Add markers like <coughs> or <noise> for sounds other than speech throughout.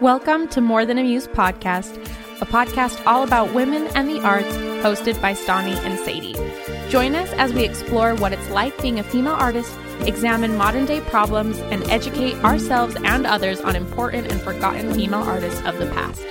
Welcome to More Than a Muse podcast, a podcast all about women and the arts, hosted by Stani and Sadie. Join us as we explore what it's like being a female artist, examine modern day problems, and educate ourselves and others on important and forgotten female artists of the past.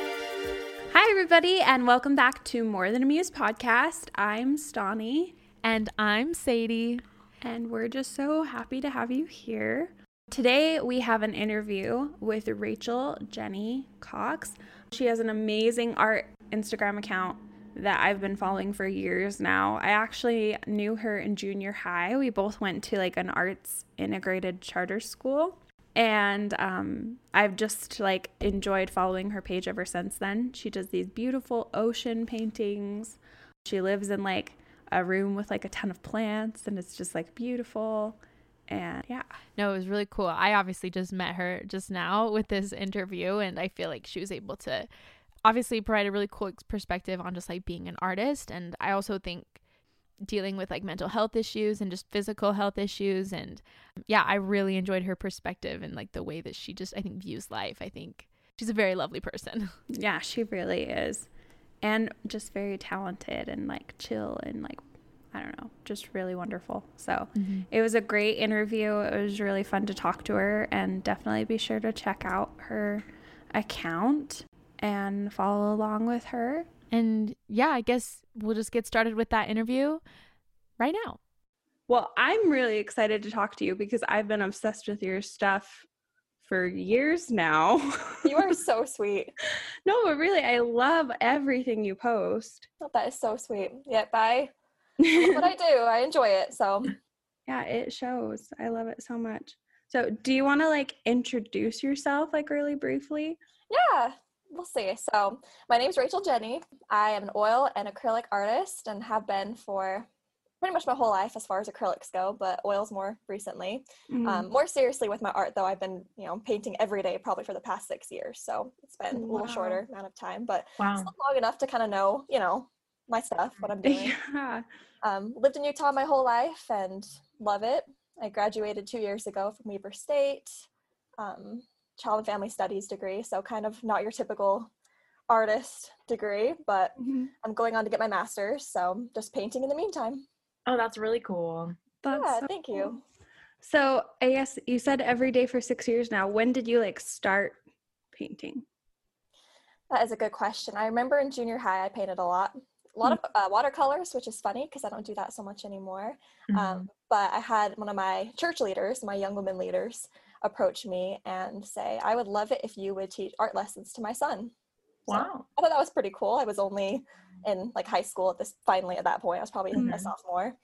Hi, everybody, and welcome back to More Than a Muse podcast. I'm Stani. And I'm Sadie. And we're just so happy to have you here. Today, we have an interview with Rachel Jennie Cox. She has an amazing art Instagram account that I've been following for years now. I actually knew her in junior high. We both went to like an arts integrated charter school. And um, I've just like enjoyed following her page ever since then. She does these beautiful ocean paintings. She lives in like a room with like a ton of plants and it's just like beautiful and yeah. No it was really cool. I obviously just met her just now with this interview and i feel like she was able to obviously provide a really cool perspective on just like being an artist and i also think dealing with like mental health issues and just physical health issues and um, yeah i really enjoyed her perspective and like the way that she just i think views life. I think she's a very lovely person. <laughs> Yeah she really is. And just very talented and like chill and like I don't know, just really wonderful. So mm-hmm. it was a great interview. It was really fun to talk to her, and definitely be sure to check out her account and follow along with her. And yeah, I guess we'll just get started with that interview right now. Well, I'm really excited to talk to you because I've been obsessed with your stuff for years now. <laughs> you are so sweet. No, but really, I love everything you post. Oh, that is so sweet. Yeah, bye what I <laughs> do. I enjoy it. So yeah, it shows. I love it so much. So do you want to like introduce yourself like really briefly? Yeah, we'll see. So my name is Rachel Jennie. I am an oil and acrylic artist and have been for pretty much my whole life as far as acrylics go, but oils more recently. Mm-hmm. Um, more seriously with my art though, I've been, you know, painting every day probably for the past six years. So it's been wow. a little shorter amount of time, but wow. still long enough to kind of know, you know, my stuff, what I'm <laughs> doing. Yeah. Um, lived in Utah my whole life and love it. I graduated two years ago from Weber State, um, child and family studies degree, so kind of not your typical artist degree, but mm-hmm. I'm going on to get my master's, so just painting in the meantime. Oh, that's really cool. That's yeah, so thank cool. you. So I guess you said every day for six years now. When did you like start painting? That is a good question. I remember in junior high I painted a lot a lot mm-hmm. of uh, watercolors, which is funny because I don't do that so much anymore. Um, mm-hmm. Um, but I had one of my church leaders, my young women leaders, approach me and say, I would love it if you would teach art lessons to my son. Wow. So I thought that was pretty cool. I was only in like high school at this, finally at that point, I was probably mm-hmm. a sophomore.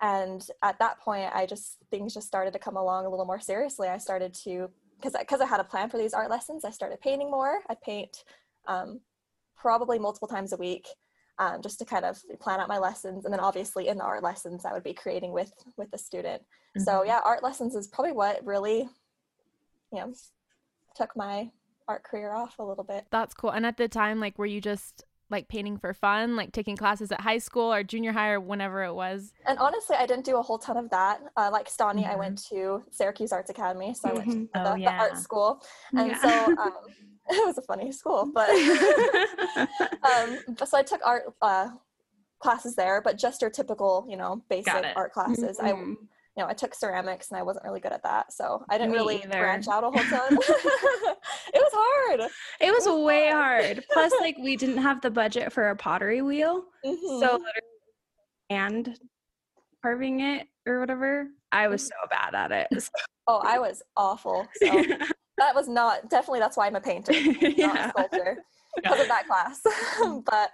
And at that point, I just, things just started to come along a little more seriously. I started to, because I, cause I had a plan for these art lessons, I started painting more. I paint um, probably multiple times a week um, just to kind of plan out my lessons and then obviously in the art lessons i would be creating with with the student mm-hmm. so yeah art lessons is probably what really you know took my art career off a little bit that's cool and at the time like were you just like painting for fun like taking classes at high school or junior high or whenever it was and honestly i didn't do a whole ton of that uh, like stani mm-hmm. i went to syracuse arts academy so i went to mm-hmm. the, oh, yeah. the art school and yeah. so <laughs> um, <laughs> it was a funny school, <laughs> but um, so I took art uh, classes there, but just your typical, you know, basic art classes. Mm-hmm. I, you know, I took ceramics and I wasn't really good at that, so I didn't Me really either. branch out a whole ton. <laughs> it was hard. It was, it was way hard. hard. Plus, like we didn't have the budget for a pottery wheel, mm-hmm. so and carving it or whatever. I was mm-hmm. so bad at it. So. Oh, I was awful. So that was not definitely that's why I'm a painter, <laughs> yeah. not a sculptor, <laughs> because of that class. <laughs> but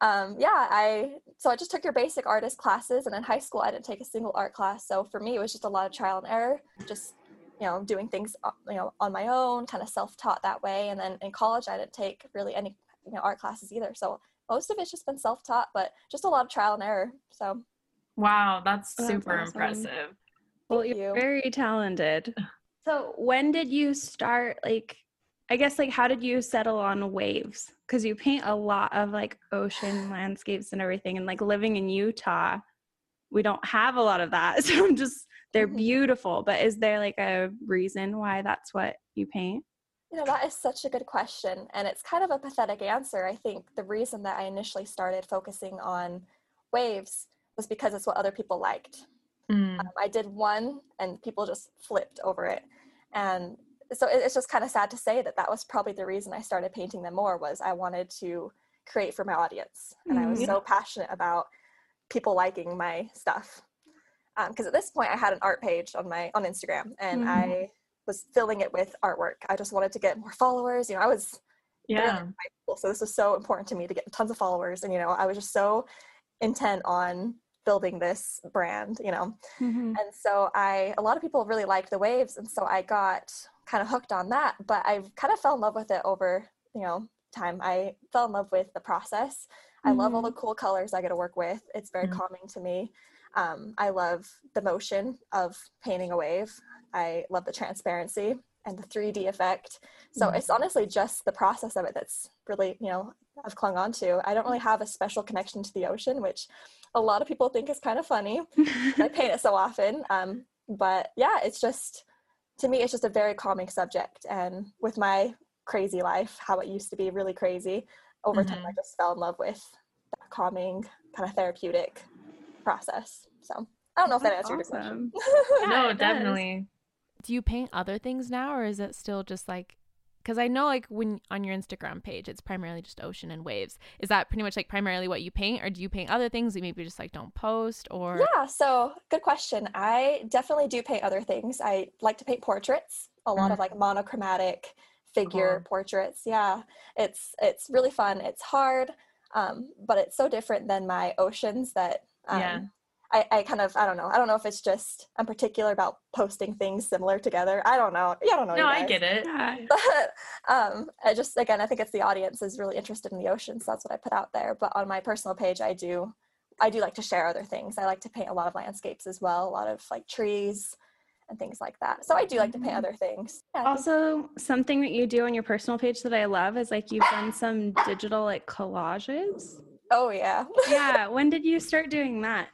um, yeah, I so I just took your basic artist classes, and in high school I didn't take a single art class. So for me, it was just a lot of trial and error, just you know doing things uh, you know on my own, kind of self-taught that way. And then in college, I didn't take really any you know art classes either. So most of it's just been self-taught, but just a lot of trial and error. So wow, that's super that's awesome. impressive. Well, Thank you're you. very talented. So, when did you start? Like, I guess, like, how did you settle on waves? Because you paint a lot of like ocean <sighs> landscapes and everything. And like living in Utah, we don't have a lot of that. <laughs> So, I'm just, they're Mhm. beautiful. But is there like a reason why that's what you paint? You know, that is such a good question. And it's kind of a pathetic answer. I think the reason that I initially started focusing on waves was because it's what other people liked. Mm. Um, I did one and people just flipped over it. And so it- it's just kind of sad to say that that was probably the reason I started painting them more was I wanted to create for my audience. And I was Mhm. so passionate about people liking my stuff. Because at this point I had an art page on my on Instagram and Mhm. I was filling it with artwork. I just wanted to get more followers. You know, I was Yeah. in high school, so this was so important to me to get tons of followers. And you know, I was just so intent on building this brand. You know, Mhm. and so I, a lot of people really liked the waves, and so I got kind of hooked on that. But I kind of fell in love with it over, you know, time. I fell in love with the process. I love all the cool colors I get to work with. It's very Mhm. calming to me. Um, I love the motion of painting a wave. I love the transparency and the 3D effect. So Mhm. it's honestly just the process of it that's really, you know, I've clung on to. I don't really have a special connection to the ocean, which a lot of people think is kind of funny. I <laughs> paint it so often. Um, but yeah, it's just to me, it's just a very calming subject. And with my crazy life, how it used to be really crazy, over time I Mhm. just fell in love with that calming, kind of therapeutic process. So I don't know if that That's answered your question. awesome. <laughs> no, it does. definitely. Do you paint other things now, or is it still just like? Because I know, like when on your Instagram page, it's primarily just ocean and waves. Is that pretty much like primarily what you paint, or do you paint other things that maybe just like don't post, or Yeah, so good question. I definitely do paint other things. I like to paint portraits, a lot of like monochromatic figure Cool. portraits. Yeah, it's it's really fun. It's hard, um, but it's so different than my oceans that um, Yeah. I, I kind of I don't know. I don't know if it's just I'm particular about posting things similar together. I don't know. Yeah, I don't know. No, I get it. But <laughs> um, I just again, I think it's the audience is really interested in the ocean, so that's what I put out there. But on my personal page, I do, I do like to share other things. I like to paint a lot of landscapes as well, a lot of like trees and things like that. So I do like to paint Mhm. other things. Yeah, Also, something that you do on your personal page that I love is like you've done some digital like collages. oh yeah. <laughs> Yeah. When did you start doing that?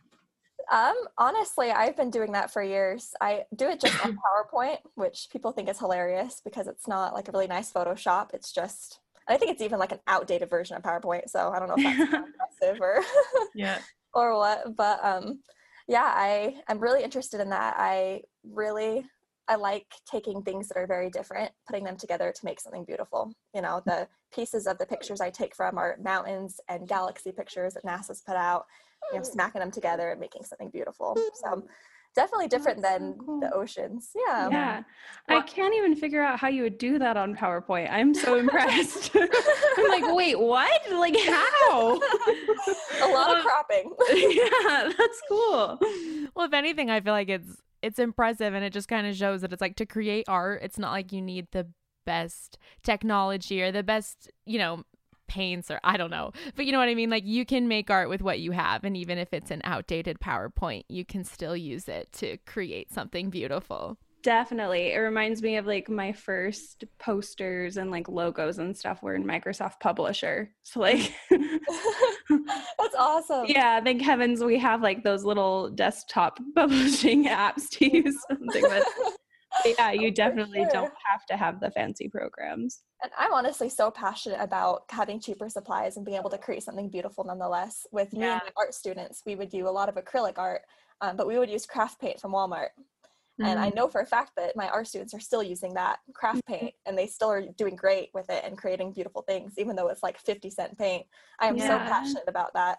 Um, honestly, I've been doing that for years. I do it just on <coughs> PowerPoint, which people think is hilarious because it's not like a really nice Photoshop. It's just, I think it's even like an outdated version of PowerPoint. So I don't know if that's <laughs> impressive or <laughs> Yeah. or what but um yeah i i'm really interested in that i really i like taking things that are very different putting them together to make something beautiful you know the pieces of the pictures i take from are mountains and galaxy pictures that nasa's put out you know oh. smacking them together and making something beautiful so definitely different That's so than cool. the oceans yeah Yeah. I can't even figure out how you would do that on PowerPoint. I'm so impressed. <laughs> I'm like, wait, what? Like, how? a lot of cropping <laughs> yeah, that's cool. well, if anything, I feel like it's it's impressive, and it just kind of shows that it's like to create art. It's not like you need the best technology or the best, you know, paints or I don't know. But you know what I mean? Like you can make art with what you have and even if it's an outdated PowerPoint, you can still use it to create something beautiful. Definitely. It reminds me of like my first posters and like logos and stuff were in Microsoft Publisher. So like <laughs> that's awesome yeah, thank heavens we have like those little desktop <laughs> publishing apps to use something with. <laughs> Yeah, you <laughs> definitely sure. don't have to have the fancy programs. And I'm honestly so passionate about having cheaper supplies and being able to create something beautiful nonetheless. With me and my art students, we would do a lot of acrylic art, um, but we would use craft paint from Walmart. And I Mhm. know for a fact that my art students are still using that craft paint and they still are doing great with it and creating beautiful things, even though it's like 50 cent paint. I am so passionate about that.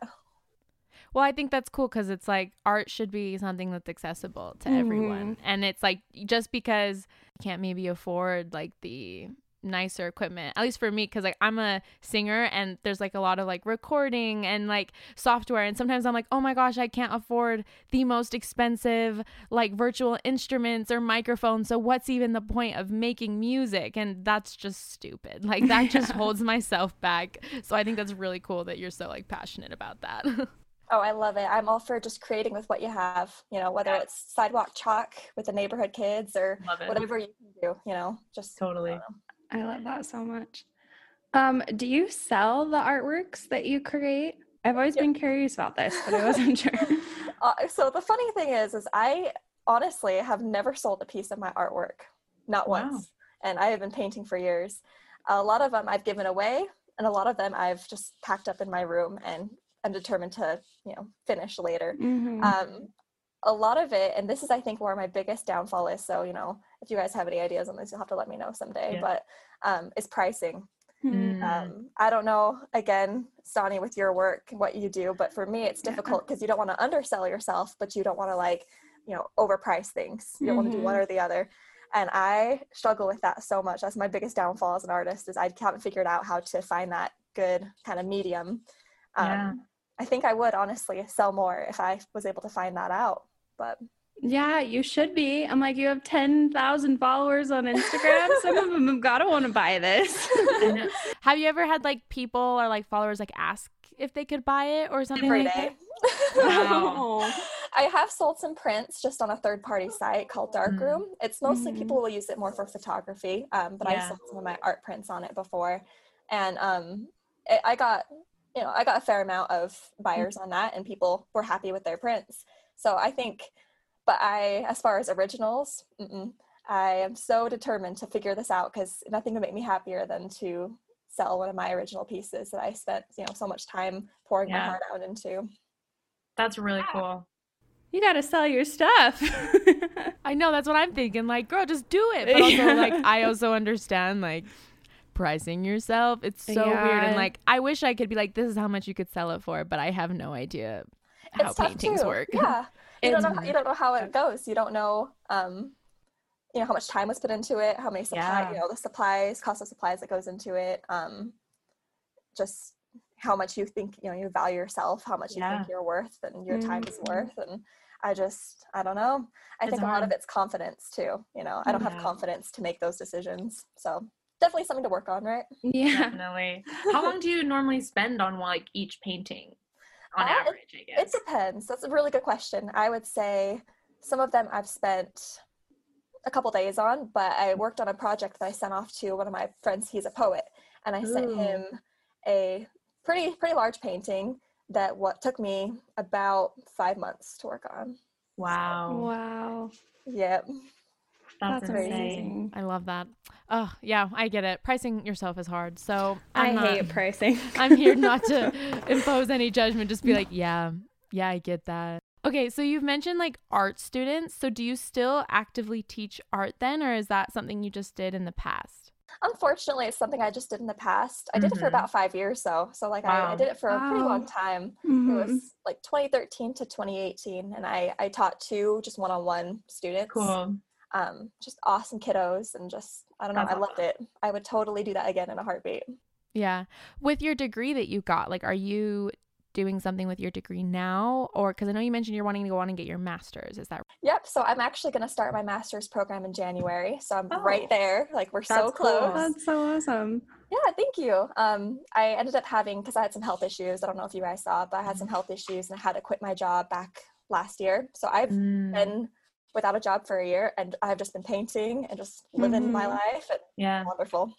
Well, I think that's cool because it's like art should be something that's accessible to everyone. Mm-hmm. And it's like just because you can't maybe afford like the nicer equipment at least for me because like i'm a singer and there's like a lot of like recording and like software. And sometimes i'm like oh my gosh i can't afford the most expensive like virtual instruments or microphones. So what's even the point of making music? And that's just stupid. Like that just <laughs> holds myself back. So i think that's really cool that you're so like passionate about that <laughs> Oh, I love it. I'm all for just creating with what you have, you know, whether it's sidewalk chalk with the neighborhood kids or whatever you can do, you know, just totally. I love that so much. Um, do you sell the artworks that you create? I've always yep. been curious about this, but I wasn't sure. <laughs> Uh, so the funny thing is, is I honestly have never sold a piece of my artwork, not wow. once, and I have been painting for years. A lot of them I've given away, and a lot of them I've just packed up in my room and I'm determined to, you know, finish later. Mm-hmm. Um, a lot of it, and this is I think where my biggest downfall is. So, you know, if you guys have any ideas on this, you'll have to let me know someday. Yeah. But um, is pricing. Mm. Um, I don't know, again, Sonny, with your work, what you do, but for me, it's difficult because you don't want to undersell yourself, but you don't want to like, you know, overprice things. You don't mm-hmm. want to do one mm-hmm. or the other. And I struggle with that so much. That's my biggest downfall as an artist is I haven't figured out how to find that good kind of medium. Um, yeah. I think I would honestly sell more if I was able to find that out. But yeah, you should be. I'm like, you have 10,000 followers on Instagram. <laughs> Some of them have got to want to buy this. <laughs> have you ever had like people or like followers like ask if they could buy it or something Every like day. that? Wow. <laughs> I have sold some prints just on a third party site called Darkroom. Mm. It's mostly mm. people will use it more for photography, um, but yeah. I sold some of my art prints on it before. And um, it, I got you know, I got a fair amount of mm. buyers on that and people were happy with their prints. So I think, but I, as far as originals, I am so determined to figure this out because nothing would make me happier than to sell one of my original pieces that I spent, you know, so much time pouring yeah. my heart out into. That's really cool. You got to sell your stuff. <laughs> I know that's what I'm thinking. Like, girl, just do it. But <laughs> also, like, I also understand, like, pricing yourself. It's so yeah. weird. And like, I wish I could be like, this is how much you could sell it for, but I have no idea how it's paintings work. Yeah. You <laughs> don't know, you don't know how it goes. You don't know, um, you know, how much time was put into it, how many supplies, yeah. you know, the supplies, cost of supplies that goes into it. Um, just how much you think, you know, you value yourself, how much you think you're worth and your mm-hmm. time is mm-hmm. worth. And I just, I don't know. I it's think hard. a lot of it's confidence too. You know, I don't yeah. have confidence to make those decisions. So definitely something to work on, right? Yeah, definitely. How long do you normally spend on like each painting, on uh, average? I guess it depends. That's a really good question. I would say some of them I've spent a couple days on, but I worked on a project that I sent off to one of my friends. He's a poet, and I Ooh. sent him a pretty pretty large painting that what took me about five months to work on. Wow. Wow. Yep. That's, That's amazing. I love that. Oh, yeah, I get it. Pricing yourself is hard. So I'm i hate <laughs> pricing. I'm here not to <laughs> impose any judgment, just be like, yeah, yeah, I get that. Okay, so you've mentioned like art students. So do you still actively teach art then, or is that something you just did in the past? Unfortunately, it's something I just did in the past. I did mm-hmm. it for mm-hmm. about five years, though. So, like, wow. I, I, did it for a pretty long time. Mm-hmm. It was like 2013 to 2018, and I I taught two just one-on-one students. Cool um, just awesome kiddos and just I don't know, I loved it. I would totally do that again in a heartbeat. Yeah. With your degree that you got, like are you doing something with your degree now or because I know you mentioned you're wanting to go on and get your masters, is that right? Yep, so I'm actually going to start my master's program in January. So I'm oh, right there. Like we're so close. Cool. That's so awesome. Yeah, thank you. Um, I ended up having because I had some health issues. I don't know if you guys saw, but I had some health issues and I had to quit my job back last year. So I've mm. been without a job for a year and I've just been painting and just living mm-hmm. my life. yeah. Wonderful.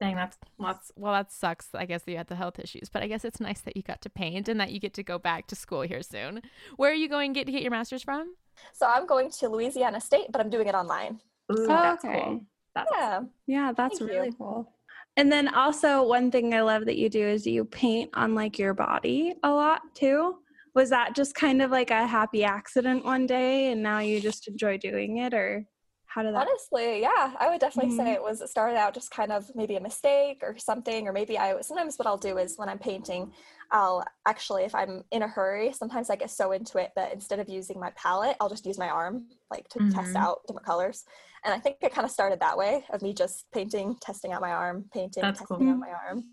Dang, that's, that's well, that sucks. I guess you had the health issues, but I guess it's nice that you got to paint and that you get to go back to school here soon. Where are you going get to get your master's from? So I'm going to Louisiana State, but I'm doing it online. Ooh, oh, okay. Cool. That's yeah. Awesome. Yeah, that's Thank really you. cool. And then also one thing I love that you do is you paint on like your body a lot too was that just kind of like a happy accident one day and now you just enjoy doing it or how did that honestly yeah i would definitely mm-hmm. say it was it started out just kind of maybe a mistake or something or maybe i sometimes what i'll do is when i'm painting i'll actually if i'm in a hurry sometimes i get so into it that instead of using my palette i'll just use my arm like to mm-hmm. test out different colors And I think it kind of started that way of me just painting, testing out my arm, painting, That's testing cool. out my arm.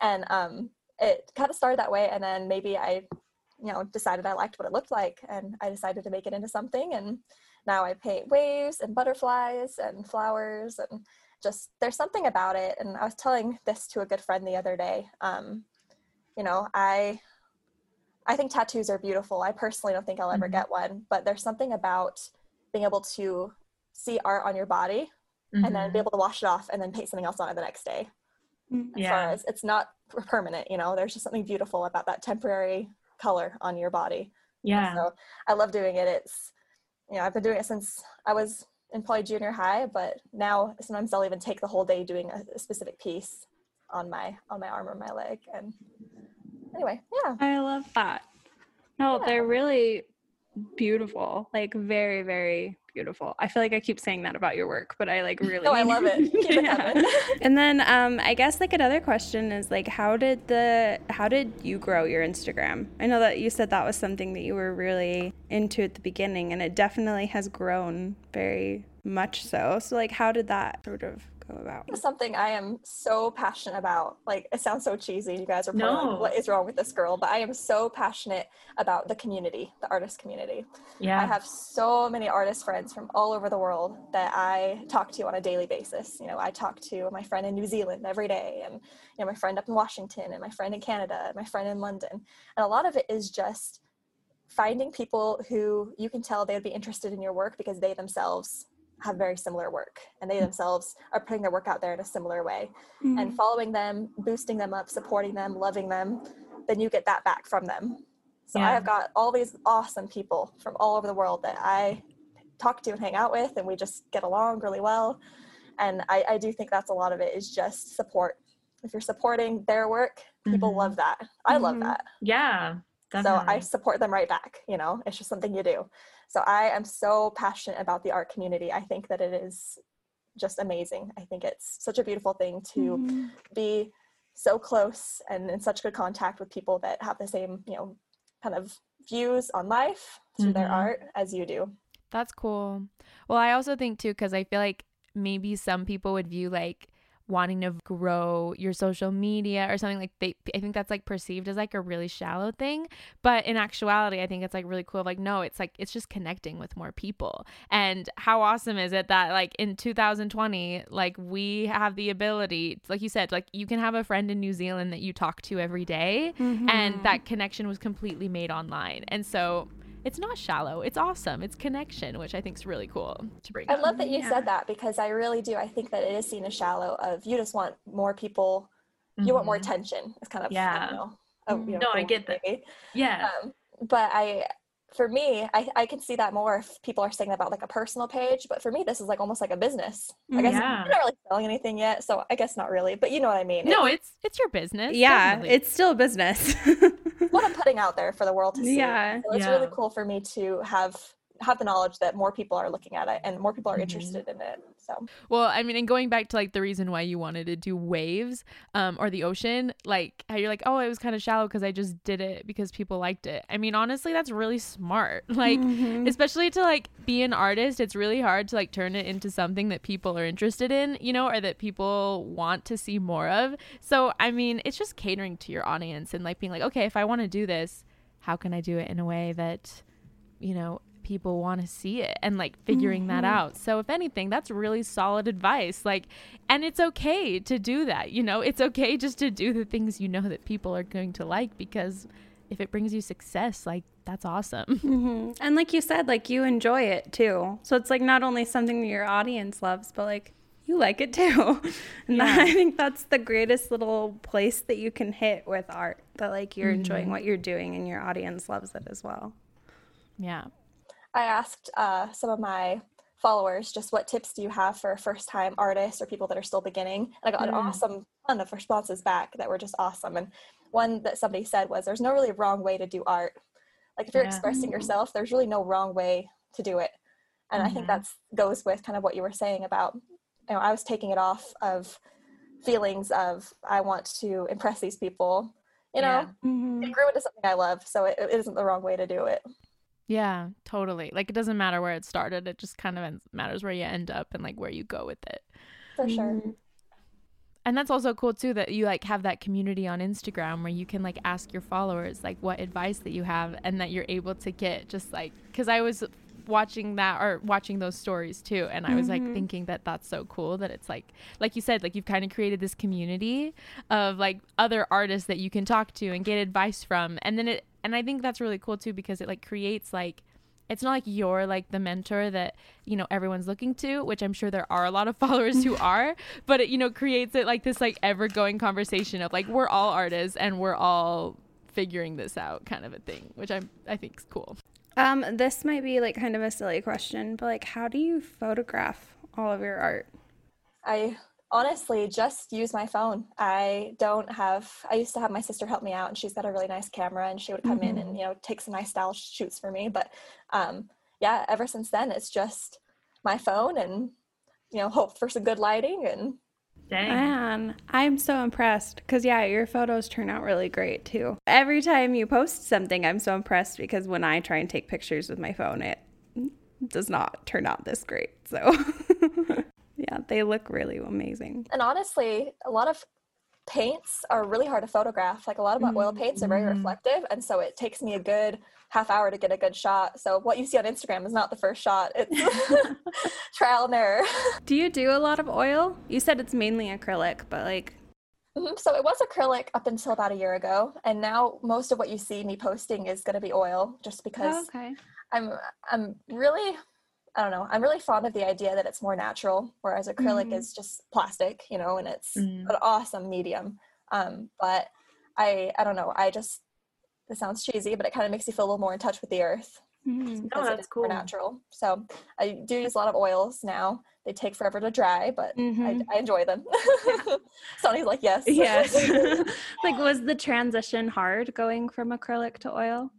And um, it kind of started that way. And then maybe I, you know, decided I liked what it looked like and I decided to make it into something. And now I paint waves and butterflies and flowers and just there's something about it. And I was telling this to a good friend the other day. Um, you know, I I think tattoos are beautiful. I personally don't think I'll ever Mhm. get one, but there's something about being able to see art on your body and then be Mhm. able to wash it off and then paint something else on it the next day. As Yeah. far as it's not permanent, you know, there's just something beautiful about that temporary color on your body. yeah. So I love doing it. It's, you know, I've been doing it since I was in probably junior high, but now sometimes I'll even take the whole day doing a, a specific piece on my on my arm or my leg. And anyway, yeah. I love that. No, Yeah. they're really beautiful. Like very, very beautiful. I feel like I keep saying that about your work, but I like really Oh, I love it. <laughs> <laughs> <laughs> And then um I guess like another question is like how did the how did you grow your Instagram? I know that you said that was something that you were really into at the beginning and it definitely has grown very much so. So like how did that sort of go about? Something I am so passionate about. Like it sounds so cheesy. You guys are probably No. like, what is wrong with this girl? But I am so passionate about the community, the artist community. yeah. I have so many artist friends from all over the world that I talk to on a daily basis. You know, I talk to my friend in New Zealand every day, and you know, my friend up in Washington, and my friend in Canada, and my friend in London. And a lot of it is just finding people who you can tell they would be interested in your work because they themselves have very similar work and they themselves are putting their work out there in a similar way and following them boosting them up supporting them loving them then you get that back from them so i have got all these awesome people from all over the world that i talk to and hang out with and we just get along really well and i, I do think that's a lot of it is just support if you're supporting their work people Mhm. love that i love Mhm. that yeah. so I support them right back. You know, it's just something you do. So I am so passionate about the art community. I think that it is just amazing. I think it's such a beautiful thing to Mhm. be so close and in such good contact with people that have the same, you know, kind of views on life through their Mhm. art as you do. That's cool. Well, I also think too, because I feel like maybe some people would view like wanting to grow your social media or something like they I think that's like perceived as like a really shallow thing but in actuality I think it's like really cool like no it's like it's just connecting with more people and how awesome is it that like in 2020 like we have the ability like you said like you can have a friend in New Zealand that you talk to every day Mm-hmm. and that connection was completely made online and so it's not shallow it's awesome it's connection which i think is really cool to bring I up love that you Yeah. said that because I really do. I think that it is seen as shallow of you just want more people, you want more Mhm. attention. It's kind of, I Yeah. don't know. a, you know, No, I get that. maybe. Yeah. um, but I, for me, I, I can see that more if people are saying about like a personal page. But for me, this is like almost like a business. I guess Yeah. I'm not really selling anything yet, so I guess not really. But you know what I mean. no it's it's your business Yeah, definitely. it's still a business. <laughs> What I'm putting out there for the world to see. Yeah. So it's Yeah. really cool for me to have have the knowledge that more people are looking at it and more people are Mhm. interested in it. So. Well i mean and going back to like the reason why you wanted to do waves um or the ocean like how you're like oh it was kind of shallow because i just did it because people liked it. I mean honestly that's really smart. <laughs> Like Mhm. especially to like be an artist it's really hard to like turn it into something that people are interested in you know or that people want to see more of. So i mean it's just catering to your audience and like being like okay if i want to do this how can i do it in a way that you know people want to see it and like figuring that Mhm. out so if anything that's really solid advice like and it's okay to do that you know it's okay just to do the things you know that people are going to like because if it brings you success like that's awesome <laughs> hmm And like you said, like you enjoy it too. So it's like not only something that your audience loves, but like you like it too. <laughs> And Yeah. I think that's the greatest little place that you can hit with art. That like you're enjoying what you're doing and your audience loves it as well. yeah I asked uh, some of my followers just what tips do you have for first time artists or people that are still beginning and i got an Mm. awesome ton of responses back that were just awesome and one that somebody said was there's no really wrong way to do art like if you're Yeah. expressing yourself there's really no wrong way to do it and i think that goes with kind of what you were saying about you know i was taking it off of feelings of i want to impress these people you know Yeah. Mm-hmm. it grew into something i love so it, it isn't the wrong way to do it Yeah, totally. Like it doesn't matter where it started. It just kind of matters where you end up and like where you go with it. For sure. Mm-hmm. And that's also cool too that you like have that community on Instagram where you can like ask your followers like what advice that you have and that you're able to get just like cuz I was watching that or watching those stories too and I was like Mhm. thinking that that's so cool that it's like like you said like you've kind of created this community of like other artists that you can talk to and get advice from and then it and I think that's really cool too because it like creates like it's not like you're like the mentor that you know everyone's looking to which i'm sure there are a lot of <laughs> followers who <laughs> are but it you know creates it like this like ever going conversation of like we're all artists and we're all figuring this out kind of a thing which i'm i think is cool Um, this might be like kind of a silly question, but like, how do you photograph all of your art? I honestly just use my phone. I don't have, I used to have my sister help me out, and she's got a really nice camera, and she would come in and, you know, take some nice style shoots for me. But um, yeah, ever since then, it's just my phone and, you know, hope for some good lighting and Dang. Man, I'm so impressed because, yeah, your photos turn out really great too. Every time you post something, I'm so impressed because when I try and take pictures with my phone, it does not turn out this great. So, <laughs> yeah, they look really amazing. and honestly, a lot of paints are really hard to photograph. Like a lot of my oil paints are very Mhm. reflective, and so it takes me a good half hour to get a good shot. So what you see on Instagram is not the first shot; it's <laughs> <laughs> trial and error. <laughs> Do you do a lot of oil? You said it's mainly acrylic, but like, Mhm. So it was acrylic up until about a year ago, and now most of what you see me posting is going to be oil, just because Oh, okay. I'm I'm really I don't know I'm really fond of the idea that it's more natural, whereas acrylic Mhm. is just plastic, you know, and it's Mm. an awesome medium. Um, but I I don't know I just it sounds cheesy, but it kind of makes you feel a little more in touch with the earth Mhm. because it that's cool. natural. So I do use a lot of oils now. They take forever to dry, but. I, I enjoy them. <laughs> Sonny's like yes, Yes. <laughs> <laughs> like, was the transition hard going from acrylic to oil?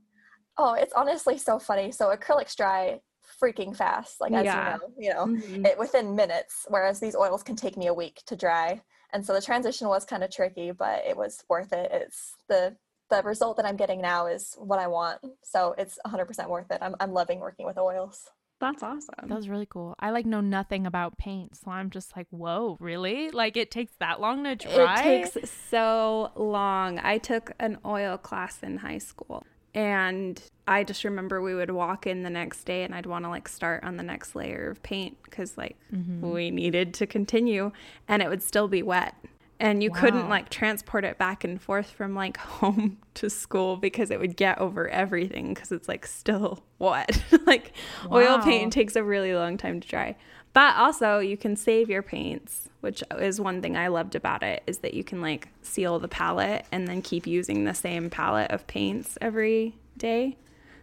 Oh, it's honestly so funny. So acrylics dry freaking fast, like as Yeah. you know, you know, Mhm. it within minutes, whereas these oils can take me a week to dry. And so the transition was kind of tricky, but it was worth it. It's the the result that I'm getting now is what I want. So it's 100% worth it. I'm I'm loving working with oils. That's awesome. that was really cool i like know nothing about paint so i'm just like whoa really like it takes that long to dry It takes so long. I took an oil class in high school and I just remember we would walk in the next day and I'd want to like start on the next layer of paint cuz like Mm-hmm. we needed to continue and it would still be wet. And you couldn't like transport it back and forth from like <laughs> home to school because it would get over everything because it's like still <laughs> wet. <laughs> like oil paint takes a really long time to dry. But also you can save your paints, which is one thing I loved about it is that you can like seal the palette and then keep using the same palette of paints every day.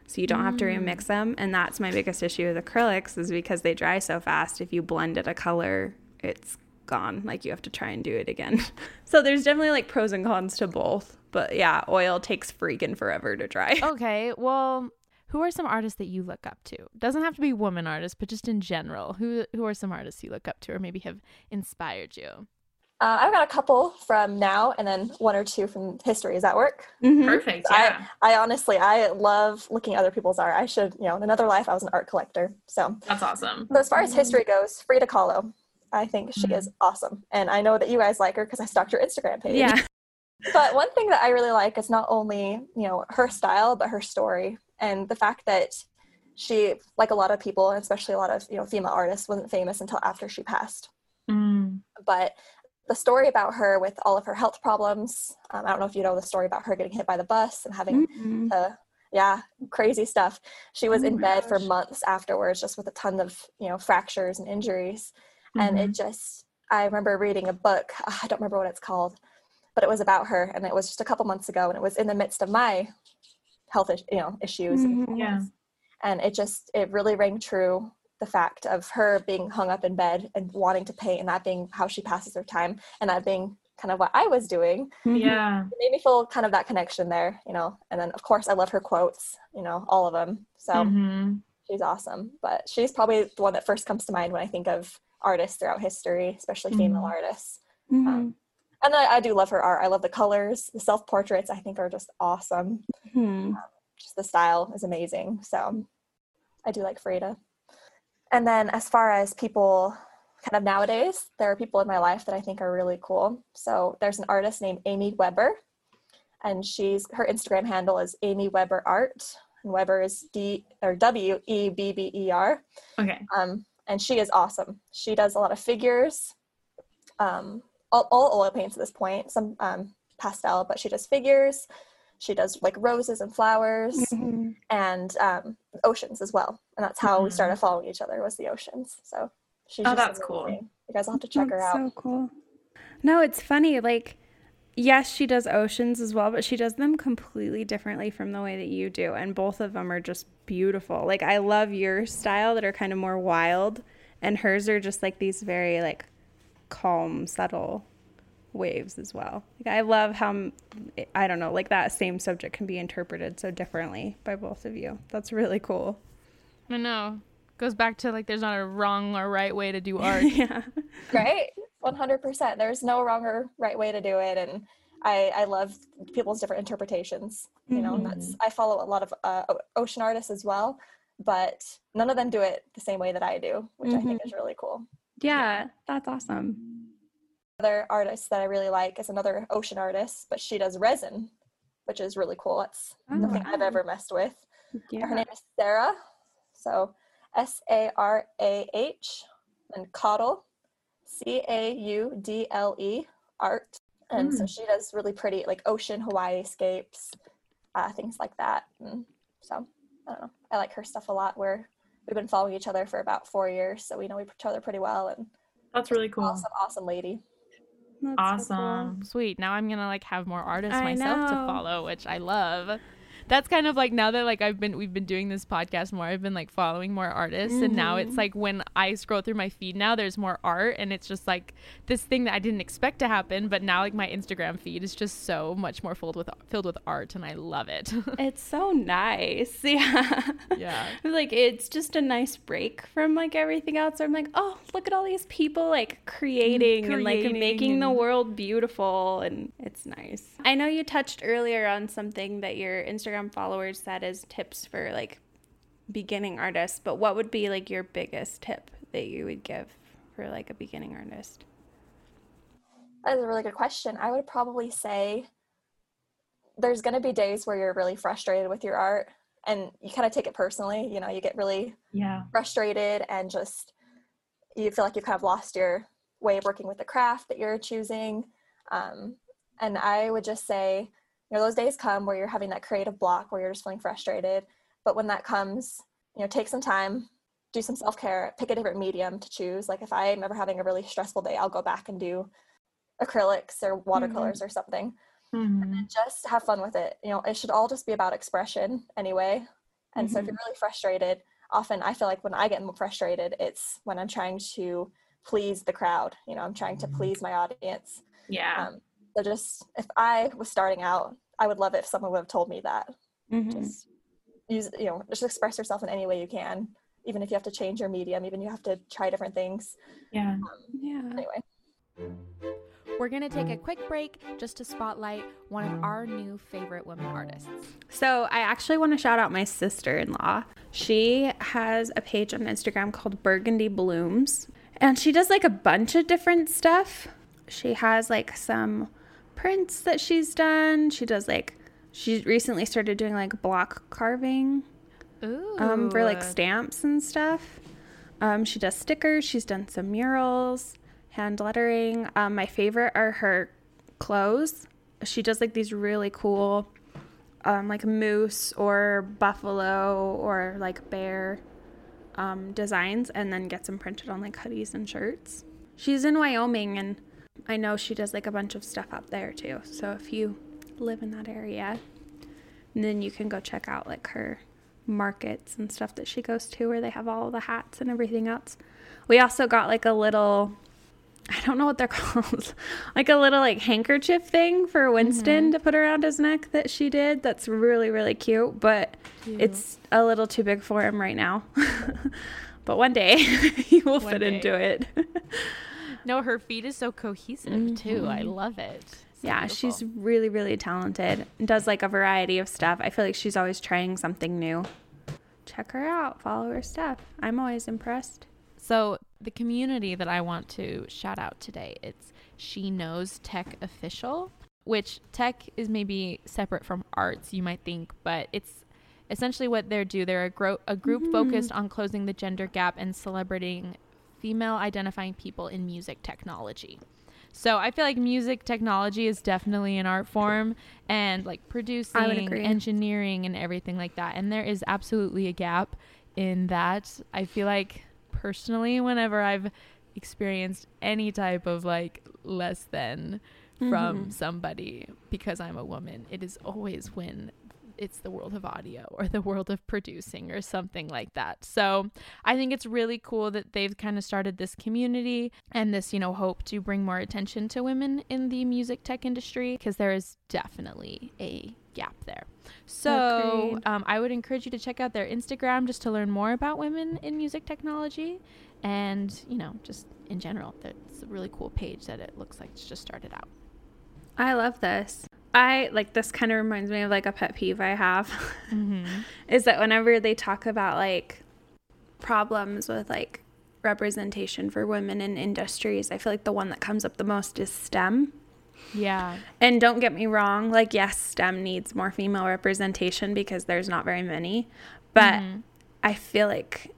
So you don't have to mm. remix them. And that's my biggest issue with acrylics is because they dry so fast. If you blended a color, it's gone. Like you have to try and do it again. <laughs> so there's definitely like pros and cons to both. But yeah, oil takes freaking forever to dry. okay well who are some artists that you look up to doesn't have to be woman artists but just in general who who are some artists you look up to or maybe have inspired you Uh, I've got a couple from now and then one or two from history. Does that work? Mhm. Perfect. I- Yeah. I honestly, I love looking at other people's art. I should, you know, in another life, I was an art collector. So, That's awesome. but as far as history goes, Frida Kahlo, I think she is awesome. And I know that you guys like her because I stalked your Instagram page. Yeah. <laughs> But one thing that I really like is not only, you know, her style, but her story and the fact that she, like a lot of people, and especially a lot of, you know, female artists, wasn't famous until after she passed. Mm. But the story about her with all of her health problems, um, I don't know if you know the story about her getting hit by the bus and having Mhm. to, yeah, crazy stuff. She was Oh in bed for months afterwards, just with a ton of, you know, fractures and injuries. And it just, I remember reading a book, I don't remember what it's called, but it was about her. And it was just a couple months ago. And it was in the midst of my health, is- you know, issues. and Mhm. Yeah. and it just it really rang true the fact of her being hung up in bed and wanting to paint and that being how she passes her time and that being kind of what i was doing Mhm. Yeah. it made me feel kind of that connection there you know and then of course i love her quotes you know all of them so Mhm. she's awesome but she's probably the one that first comes to mind when i think of artists throughout history especially female Mhm. artists Mhm. And I, I do love her art i love the colors the self-portraits i think are just awesome Mhm. just the style is amazing so I do like Frida. And then as far as people kind of nowadays, there are people in my life that I think are really cool. So there's an artist named Amy Webber, and she's her Instagram handle is Amy Webber Art, and Webber is D or W E B B E R. Okay. Um, and she is awesome. She does a lot of figures, um, all, all oil paints at this point, some um, pastel, but she does figures. She does like roses and flowers Mhm. and um, oceans as well. And that's how we Mhm. started following each other was the oceans. So she's Oh, just that's cool. You guys will have to check her out. So cool. No, it's funny. Like, yes, she does oceans as well, but she does them completely differently from the way that you do. And both of them are just beautiful. Like, I love your style that are kind of more wild, and hers are just like these very, like, calm, subtle waves as well. Like, I love how, I don't know, like that same subject can be interpreted so differently by both of you. That's really cool. I know. Goes back to like there's not a wrong or right way to do <laughs> art. yeah. Right? 100%. There's no wrong or right way to do it. And I, I love people's different interpretations. You know, and that's, I follow a lot of uh, ocean artists as well, but none of them do it the same way that I do, which I think is really cool. Yeah, that's awesome. Another artist that I really like is another ocean artist, but she does resin, which is really cool. It's nothing I've ever messed with. Her name is Sarah. So S A R A H and Caudle, C A U D L E art. And so she does really pretty, like ocean Hawaii scapes, uh, things like that. And so I don't know. I like her stuff a lot. Where we've been following each other for about four years, so we know each other pretty well. And That's really cool. awesome, awesome lady. That's so cool. Awesome. Sweet. Now I'm gonna like have more artists I myself to follow, which I love. That's kind of like now that like I've been we've been doing this podcast more, I've been like following more artists and now Mm-hmm. it's like when I scroll through my feed now there's more art and it's just like this thing that I didn't expect to happen, but now like my Instagram feed is just so much more filled with filled with art and I love it. <laughs> It's so nice. <laughs> Yeah. Yeah. like it's just a nice break from like everything else. I'm like, oh, look at all these people like creating, and like creating making the world beautiful and it's nice. I know you touched earlier on something that your Instagram followers said is tips for like beginning artists, but what would be like your biggest tip that you would give for like a beginning artist? That is a really good question. I would probably say there's going to be days where you're really frustrated with your art and you kind of take it personally. You know, you get really Yeah. frustrated and just you feel like you've kind of lost your way of working with the craft that you're choosing. Um, and I would just say, you know, those days come where you're having that creative block where you're just feeling frustrated. But when that comes, you know, take some time, do some self care, pick a different medium to choose. Like if I'm ever having a really stressful day, I'll go back and do acrylics or watercolors or something Mhm. just have fun with it. You know, it should all just be about expression anyway. And so if you're really frustrated, often I feel like when I get more frustrated, it's when I'm trying to please the crowd. You know, I'm trying to please my audience. Yeah. Um, so just if I was starting out, I would love it if someone would have told me that. Mm-hmm. Just use, you know, just express yourself in any way you can. Even if you have to change your medium, even you have to try different things. yeah. Yeah. Anyway. We're gonna take a quick break just to spotlight one of our new favorite women artists. So I actually want to shout out my sister-in-law. She has a page on Instagram called Burgundy Blooms, and she does like a bunch of different stuff. She has like some prints that she's done. She does like she recently started doing like block carving Ooh. um, for like stamps and stuff. Um, she does stickers. She's done some murals, hand lettering. Um, my favorite are her clothes. She does like these really cool, um, like moose or buffalo or like bear um, designs, and then gets them printed on like hoodies and shirts. She's in Wyoming, and I know she does like a bunch of stuff up there too. So if you live in that area, then you can go check out like her markets and stuff that she goes to where they have all the hats and everything else. We also got like a little I don't know what they're <laughs> called. like a little like handkerchief thing for Winston mm-hmm. to put around his neck that she did. That's really really cute, but it's a little too big for him right now. <laughs> but one day <laughs> he will One fit day. into it. No, her feed is so cohesive too. I love it. So yeah, beautiful. she's really really talented. and Does like a variety of stuff. I feel like she's always trying something new. Check her out, follow her stuff. I'm always impressed. So the community that I want to shout out today, it's She Knows Tech Official, which tech is maybe separate from arts, you might think, but it's essentially what they do. They're a, gro- a group Mhm. focused on closing the gender gap and celebrating female identifying people in music technology. So I feel like music technology is definitely an art form and like producing, engineering and everything like that. And there is absolutely a gap in that. I feel like personally whenever I've experienced any type of like less than from Mhm. somebody because I'm a woman, it is always when it's the world of audio <laughs> or the world of producing or something like that. So I think it's really cool that they've kind of started this community and this, you know, hope to bring more attention to women in the music tech industry because there is definitely a gap there. So um, I would encourage you to check out their Instagram just to learn more about women in music technology and, you know, just in general. It's a really cool page that it looks like it's just started out. I love this. I like this kind of reminds me of like a pet peeve I have <laughs> Mm-hmm. is that whenever they talk about like problems with like representation for women in industries, I feel like the one that comes up the most is STEM. Yeah. And don't get me wrong, like yes, STEM needs more female representation because there's not very many. But Mhm. I feel like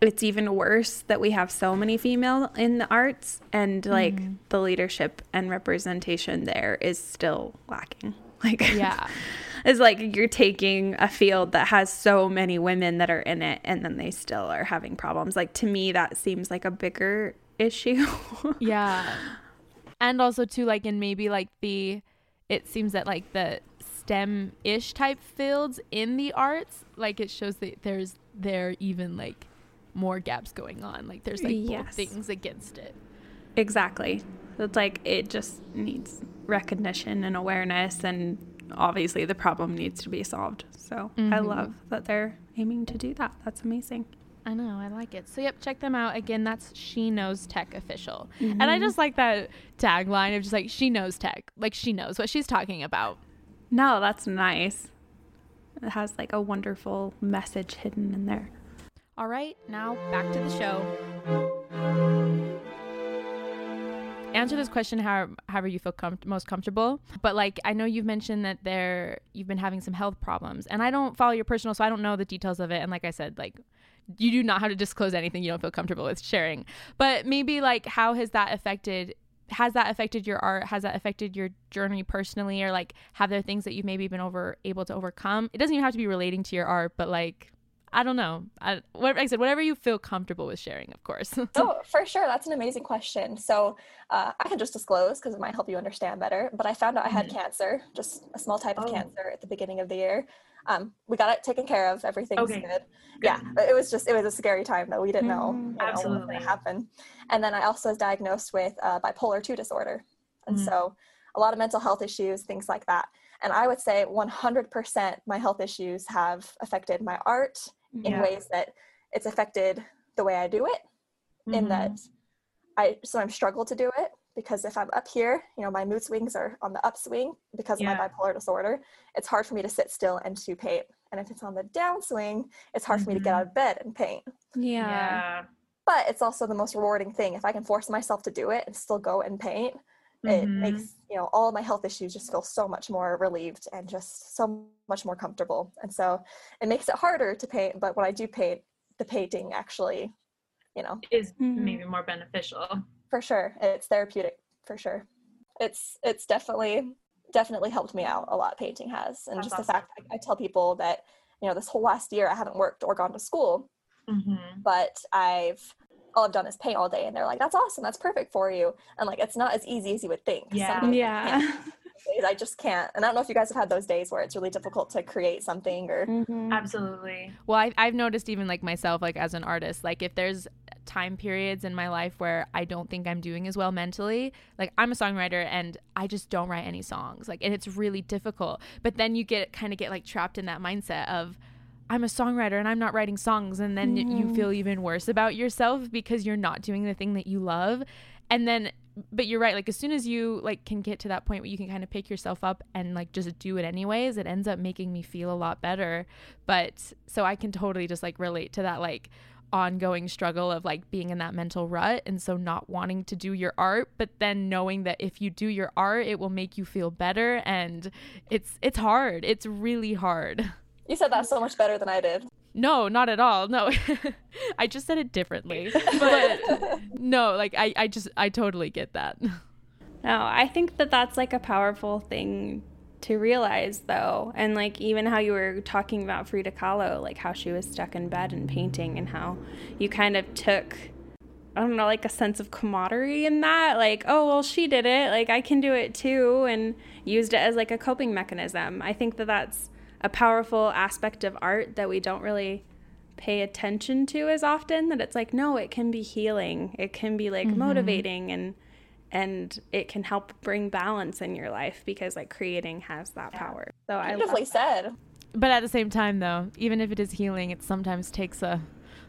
it's even worse that we have so many female in the arts and like Mhm. the leadership and representation there is still lacking. <laughs> Like Yeah. <laughs> it's like you're taking a field that has so many women that are in it and then they still are having problems. Like to me that seems like a bigger <laughs> issue. Yeah. And also too like in maybe like the it seems that like the STEM ish type fields in the arts, like it shows that there's there even like more gaps going on. Like there's like Yes. things against it. Exactly. It's like it just needs recognition and awareness, and obviously the problem needs to be solved. So I Mhm. love that they're aiming to do that. That's amazing. I know, I like it. So yep, check them out. Again, that's She Knows Tech official. And I just like that tagline of just like she knows tech. Like she knows what she's talking about. No, that's nice. It has like a wonderful message hidden in there. All right, now back to the show. Answer this question how, however you feel com- most comfortable. But like, I know you've mentioned that there you've been having some health problems, and I don't follow your personal, so I don't know the details of it. And like I said, like you do not have to disclose anything you don't feel comfortable with sharing. But maybe like, how has that affected? Has that affected your art? Has that affected your journey personally, or like, have there things that you've maybe been over able to overcome? It doesn't even have to be relating to your art, but like I don't know. I, what, I said, whatever you feel comfortable with sharing, of course. <laughs> Oh, for sure. That's an amazing question. So uh, I can just disclose because it might help you understand better. But I found out I had cancer, just a small type of Oh. cancer at the beginning of the year. Um, we got it taken care of. Everything's Okay. good. Yeah, but it was just it was a scary time though. We didn't know, Mhm. you know what was Absolutely. going to happen. And then I also was diagnosed with uh, bipolar two disorder, and Mhm. so a lot of mental health issues, things like that. And I would say 100% my health issues have affected my art in ways that it's affected the way I do it in Mhm. that I sometimes struggle to do it because if I'm up here, you know, my mood swings are on the upswing because of my bipolar disorder. It's hard for me to sit still and to paint. And if it's on the downswing, it's hard for me to get Mhm. out of bed and paint. Yeah. Yeah. But it's also the most rewarding thing. If I can force myself to do it and still go and paint, it Mhm. makes, you know, all my health issues just feel so much more relieved and just so much more comfortable. And so it makes it harder to paint, but when I do paint, the painting actually, you know, is Mhm. maybe more beneficial. for sure it's therapeutic for sure it's it's definitely definitely helped me out a lot painting has and That's just the fact I, I tell people that you know this whole last year i haven't worked or gone to school Mm-hmm. but i've all i've done is paint all day and they're like that's awesome that's perfect for you and like it's not as easy as you would think Yeah. Some Yeah. <laughs> I just can't and i don't know if you guys have had those days where it's really difficult to create something or Mhm. Absolutely. well, I, I've noticed even like myself, like as an artist, like if there's time periods in my life where I don't think I'm doing as well mentally, like I'm a songwriter and I just don't write any songs, like, and it's really difficult. But then you get kind of get like trapped in that mindset of, I'm a songwriter and I'm not writing songs. And then y- you Mhm. feel even worse about yourself because you're not doing the thing that you love. And then but you're right like as soon as you like can get to that point where you can kind of pick yourself up and like just do it anyways it ends up making me feel a lot better but so i can totally just like relate to that like ongoing struggle of like being in that mental rut and so not wanting to do your art but then knowing that if you do your art it will make you feel better and it's it's hard it's really hard <laughs> you said that so much better than i did. No not at all. No <laughs> i just said it differently. <laughs> But no like I, I just i totally get that. No i think that that's like a powerful thing to realize though. And like even how you were talking about frida kahlo like how she was stuck in bed and painting and how you kind of took i don't know like a sense of camaraderie in that. Like oh well she did it. Like i can do it too and used it as like a coping mechanism. I think that that's a powerful aspect of art that we don't really pay attention to as often that it's like no it can be healing it can be like mm-hmm. motivating and and it can help bring balance in your life because like creating has that power. So I beautifully said. But at the same time, though, even if it is healing, it sometimes takes a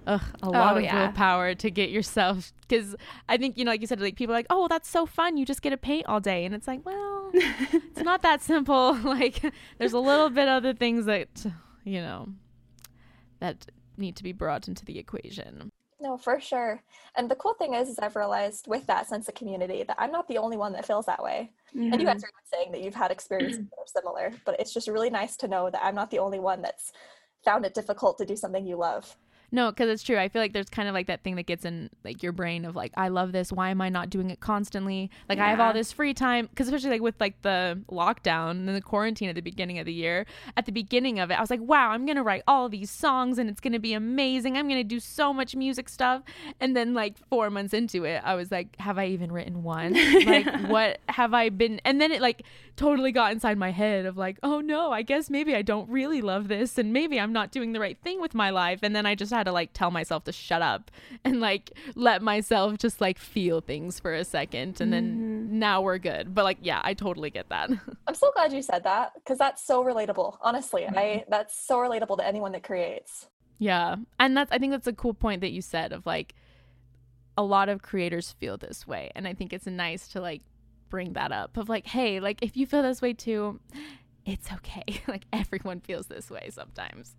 ugh, a lot oh, of yeah. willpower to get yourself. Because I think you know, like you said, like people are like, oh, well, that's so fun. You just get to paint all day, and it's like, well, it's not that simple. <laughs> like, there's a little bit other things that you know that need to be brought into the equation. No, for sure. And the cool thing is, is I've realized with that sense of community that I'm not the only one that feels that way. Mm-hmm. And you guys are saying that you've had experiences that are similar, but it's just really nice to know that I'm not the only one that's found it difficult to do something you love. No, because it's true. I feel like there's kind of like that thing that gets in like your brain of like, I love this. Why am I not doing it constantly? Like yeah. I have all this free time. Because especially like with like the lockdown and the quarantine at the beginning of the year. At the beginning of it, I was like, wow, I'm gonna write all these songs and it's gonna be amazing. I'm gonna do so much music stuff. And then like four months into it, I was like, have I even written one? <laughs> like what have I been? And then it like totally got inside my head of like, oh no, I guess maybe I don't really love this and maybe I'm not doing the right thing with my life. And then I just had to like tell myself to shut up and like let myself just like feel things for a second and then mm-hmm. now we're good. But like yeah, I totally get that. <laughs> I'm so glad you said that because that's so relatable. Honestly, mm-hmm. I that's so relatable to anyone that creates. Yeah. And that's I think that's a cool point that you said of like a lot of creators feel this way and I think it's nice to like bring that up of like hey, like if you feel this way too, it's okay. <laughs> like everyone feels this way sometimes.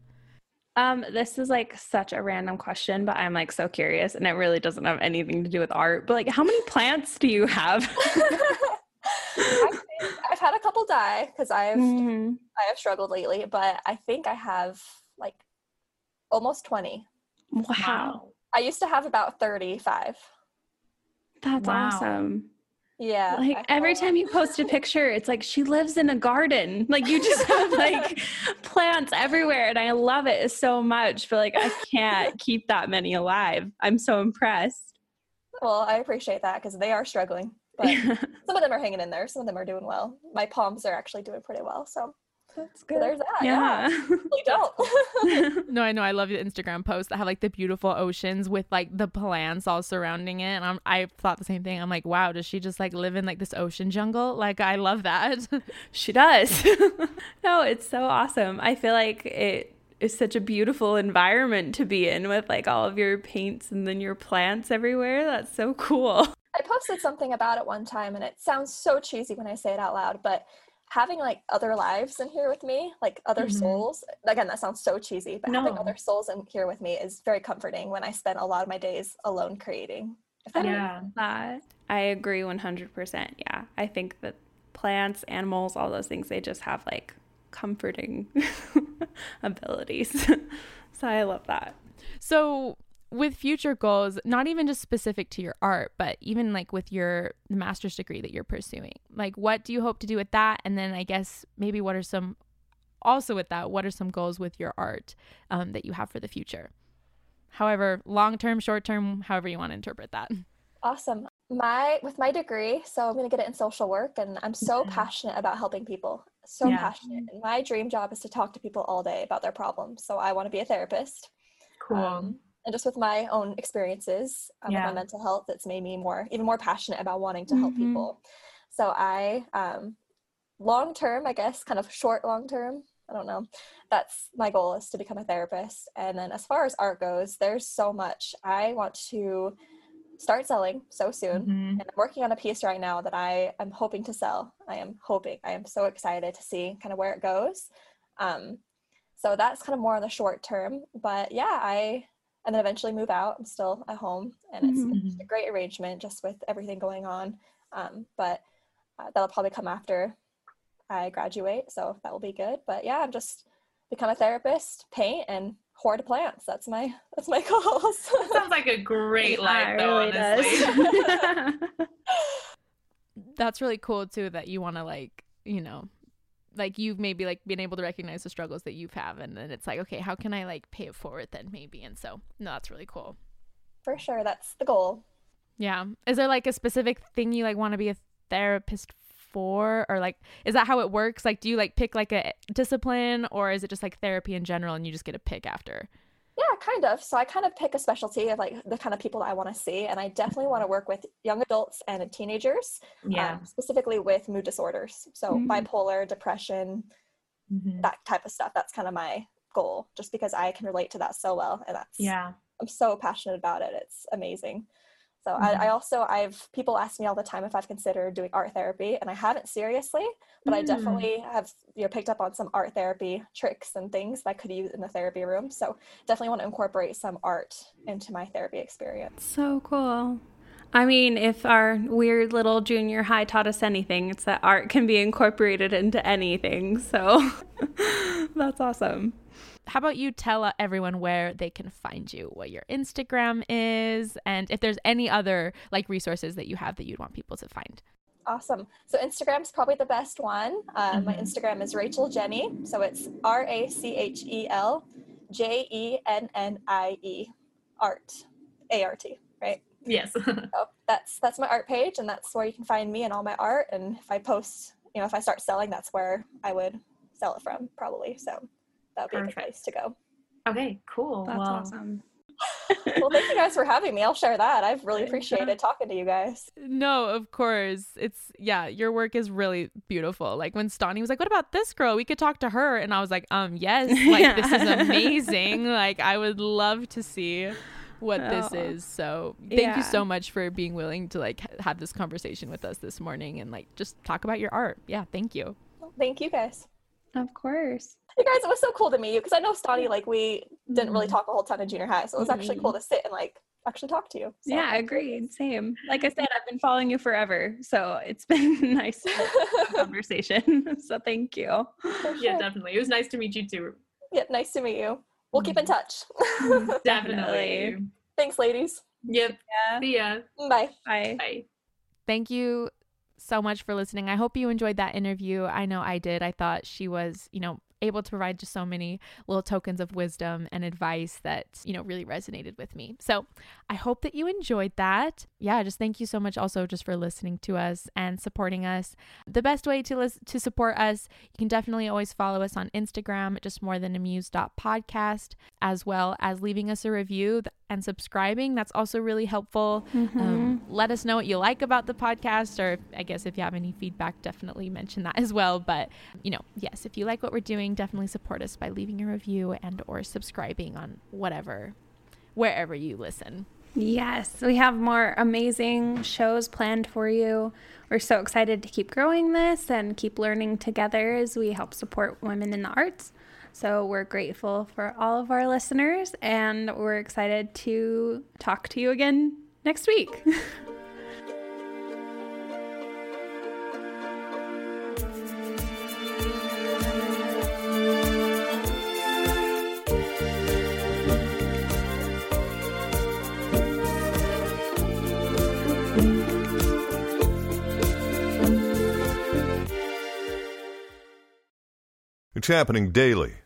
Um, this is like such a random question, but I'm like so curious, and it really doesn't have anything to do with art. But like, how many plants do you have? <laughs> I've had a couple die because I've mm-hmm. I have struggled lately, but I think I have like almost twenty. Wow. I used to have about thirty-five. That's wow. awesome. Yeah. Like every time you post a picture, it's like she lives in a garden. Like you just have like <laughs> plants everywhere. And I love it so much. But like I can't keep that many alive. I'm so impressed. Well, I appreciate that because they are struggling. But <laughs> some of them are hanging in there. Some of them are doing well. My palms are actually doing pretty well. So that's good. There's that. Yeah. yeah. we <laughs> don't. <laughs> <laughs> no, I know. I love the Instagram posts that have like the beautiful oceans with like the plants all surrounding it. And I'm, I thought the same thing. I'm like, wow, does she just like live in like this ocean jungle? Like, I love that. she does. no, it's so awesome. I feel like it is such a beautiful environment to be in with like all of your paints and then your plants everywhere. That's so cool. I posted something about it one time and it sounds so cheesy when I say it out loud, but having like other lives in here with me, like other mm-hmm. souls. Again, that sounds so cheesy, but no. having other souls in here with me is very comforting when I spend a lot of my days alone creating. yeah, that I agree 100%. Yeah, I think that plants, animals, all those things, they just have like comforting <laughs> abilities. <laughs> so I love that. So with future goals, not even just specific to your art, but even like with your master's degree that you're pursuing, like what do you hope to do with that? And then I guess maybe what are some, also with that, what are some goals with your art um, that you have for the future? However, long term, short term, however you want to interpret that. Awesome. My with my degree, so I'm going to get it in social work, and I'm so passionate about helping people. So yeah. passionate. And my dream job is to talk to people all day about their problems. So I want to be a therapist. Cool. Um, and just with my own experiences um, yeah. with my mental health it's made me more even more passionate about wanting to mm-hmm. help people so i um, long term i guess kind of short long term i don't know that's my goal is to become a therapist and then as far as art goes there's so much i want to start selling so soon. Mhm. And I'm working on a piece right now that I am hoping to sell. I am hoping. I am so excited to see kind of where it goes. Um, so that's kind of more on the short term. But yeah, I and then eventually move out. I'm still at home, and it's, Mhm. it's a great arrangement just with everything going on. Um, but uh, that'll probably come after I graduate, so that will be good. But yeah, I'm just become a therapist, paint, and hoard plants. That's my that's my <laughs> goals. Sounds like a great life, though. really honestly. <laughs> <laughs> That's really cool too that you want to like, you know, like you've maybe like been able to recognize the struggles that you've have and then it's like, okay, how can I like pay it forward then maybe? And so, no, that's really cool. For sure, that's the goal. Yeah. Is there like a specific thing you like want to be a therapist for or like is that how it works? Like do you like pick like a discipline or is it just like therapy in general and you just get to pick after? Yeah, kind of. So I kind of pick a specialty of like the kind of people that I want to see, and I definitely want to work with young adults and teenagers, Yeah. um, specifically with mood disorders. So Mm. bipolar, depression, Mhm. that type of stuff. That's kind of my goal, just because I can relate to that so well, and that's Yeah. I'm so passionate about it. It's amazing. So Mhm. I, I also I've people ask me all the time if I've considered doing art therapy, and I haven't seriously, but I Mm. definitely have you know picked up on some art therapy tricks and things that I could use in the therapy room. So definitely want to incorporate some art into my therapy experience. so cool. I mean, if our weird little junior high taught us anything, it's that art can be incorporated into anything. So <laughs> that's awesome. How about you tell uh, everyone where they can find you, what your Instagram is, and if there's any other like resources that you have that you'd want people to find. Awesome. So Instagram's probably the best one. Uh, My Mhm. Instagram is Rachel Jennie. So it's R A C H E L J E N N I E art A R T. Right. Yes. <laughs> So that's that's my art page, and that's where you can find me and all my art. And if I post, you know, if I start selling, that's where I would sell it from, probably. So that would be a good place to go. okay, cool. That's well, awesome. <laughs> <laughs> Well, thank you guys for having me. I'll share that. I've really Yeah. appreciated talking to you guys. No, of course. It's yeah, your work is really beautiful. Like when Stani was like, "What about this girl? We could talk to her." And I was like, "Um, yes. <laughs> Like this is amazing. like I would love to see what this Oh. is." So, thank Yeah. you so much for being willing to like ha- have this conversation with us this morning and like just talk about your art. Yeah, thank you. Well, thank you guys. Of course. You guys, it was so cool to meet you because I know Stani, like, we didn't really Mhm. talk a whole ton in junior high. So it was actually cool to sit and, like, actually talk to you. So. Yeah, agreed. Same. Like I said, I've been following you forever. So it's <laughs> been nice to have a <laughs> conversation. So thank you. For yeah, definitely. It was nice to meet you too. Yeah, nice to meet you. We'll keep in Mhm. touch. <laughs> Definitely. Definitely. Thanks, ladies. Yep. Yeah. See ya. Bye. Bye. Bye. Thank you so much for listening. I hope you enjoyed that interview. I know I did. I thought she was, you know, able to provide just so many little tokens of wisdom and advice that, you know, really resonated with me. So I hope that you enjoyed that. Yeah, just thank you so much also just for listening to us and supporting us. The best way to lis- to support us, you can definitely always follow us on Instagram, just more than amuse.podcast, as well as leaving us a review and subscribing. That's also really helpful. Um, let us know what you like about the podcast, or I guess if you have any feedback, definitely mention that <laughs> as well. But you know, yes, if you like what we're doing, definitely support us by leaving a review and or subscribing on whatever, wherever you listen. Yes, we have more amazing shows planned for you. We're so excited to keep growing this and keep learning together as we help support women in the arts. So we're grateful for all of our listeners and we're excited to talk to you again next week. It's happening daily.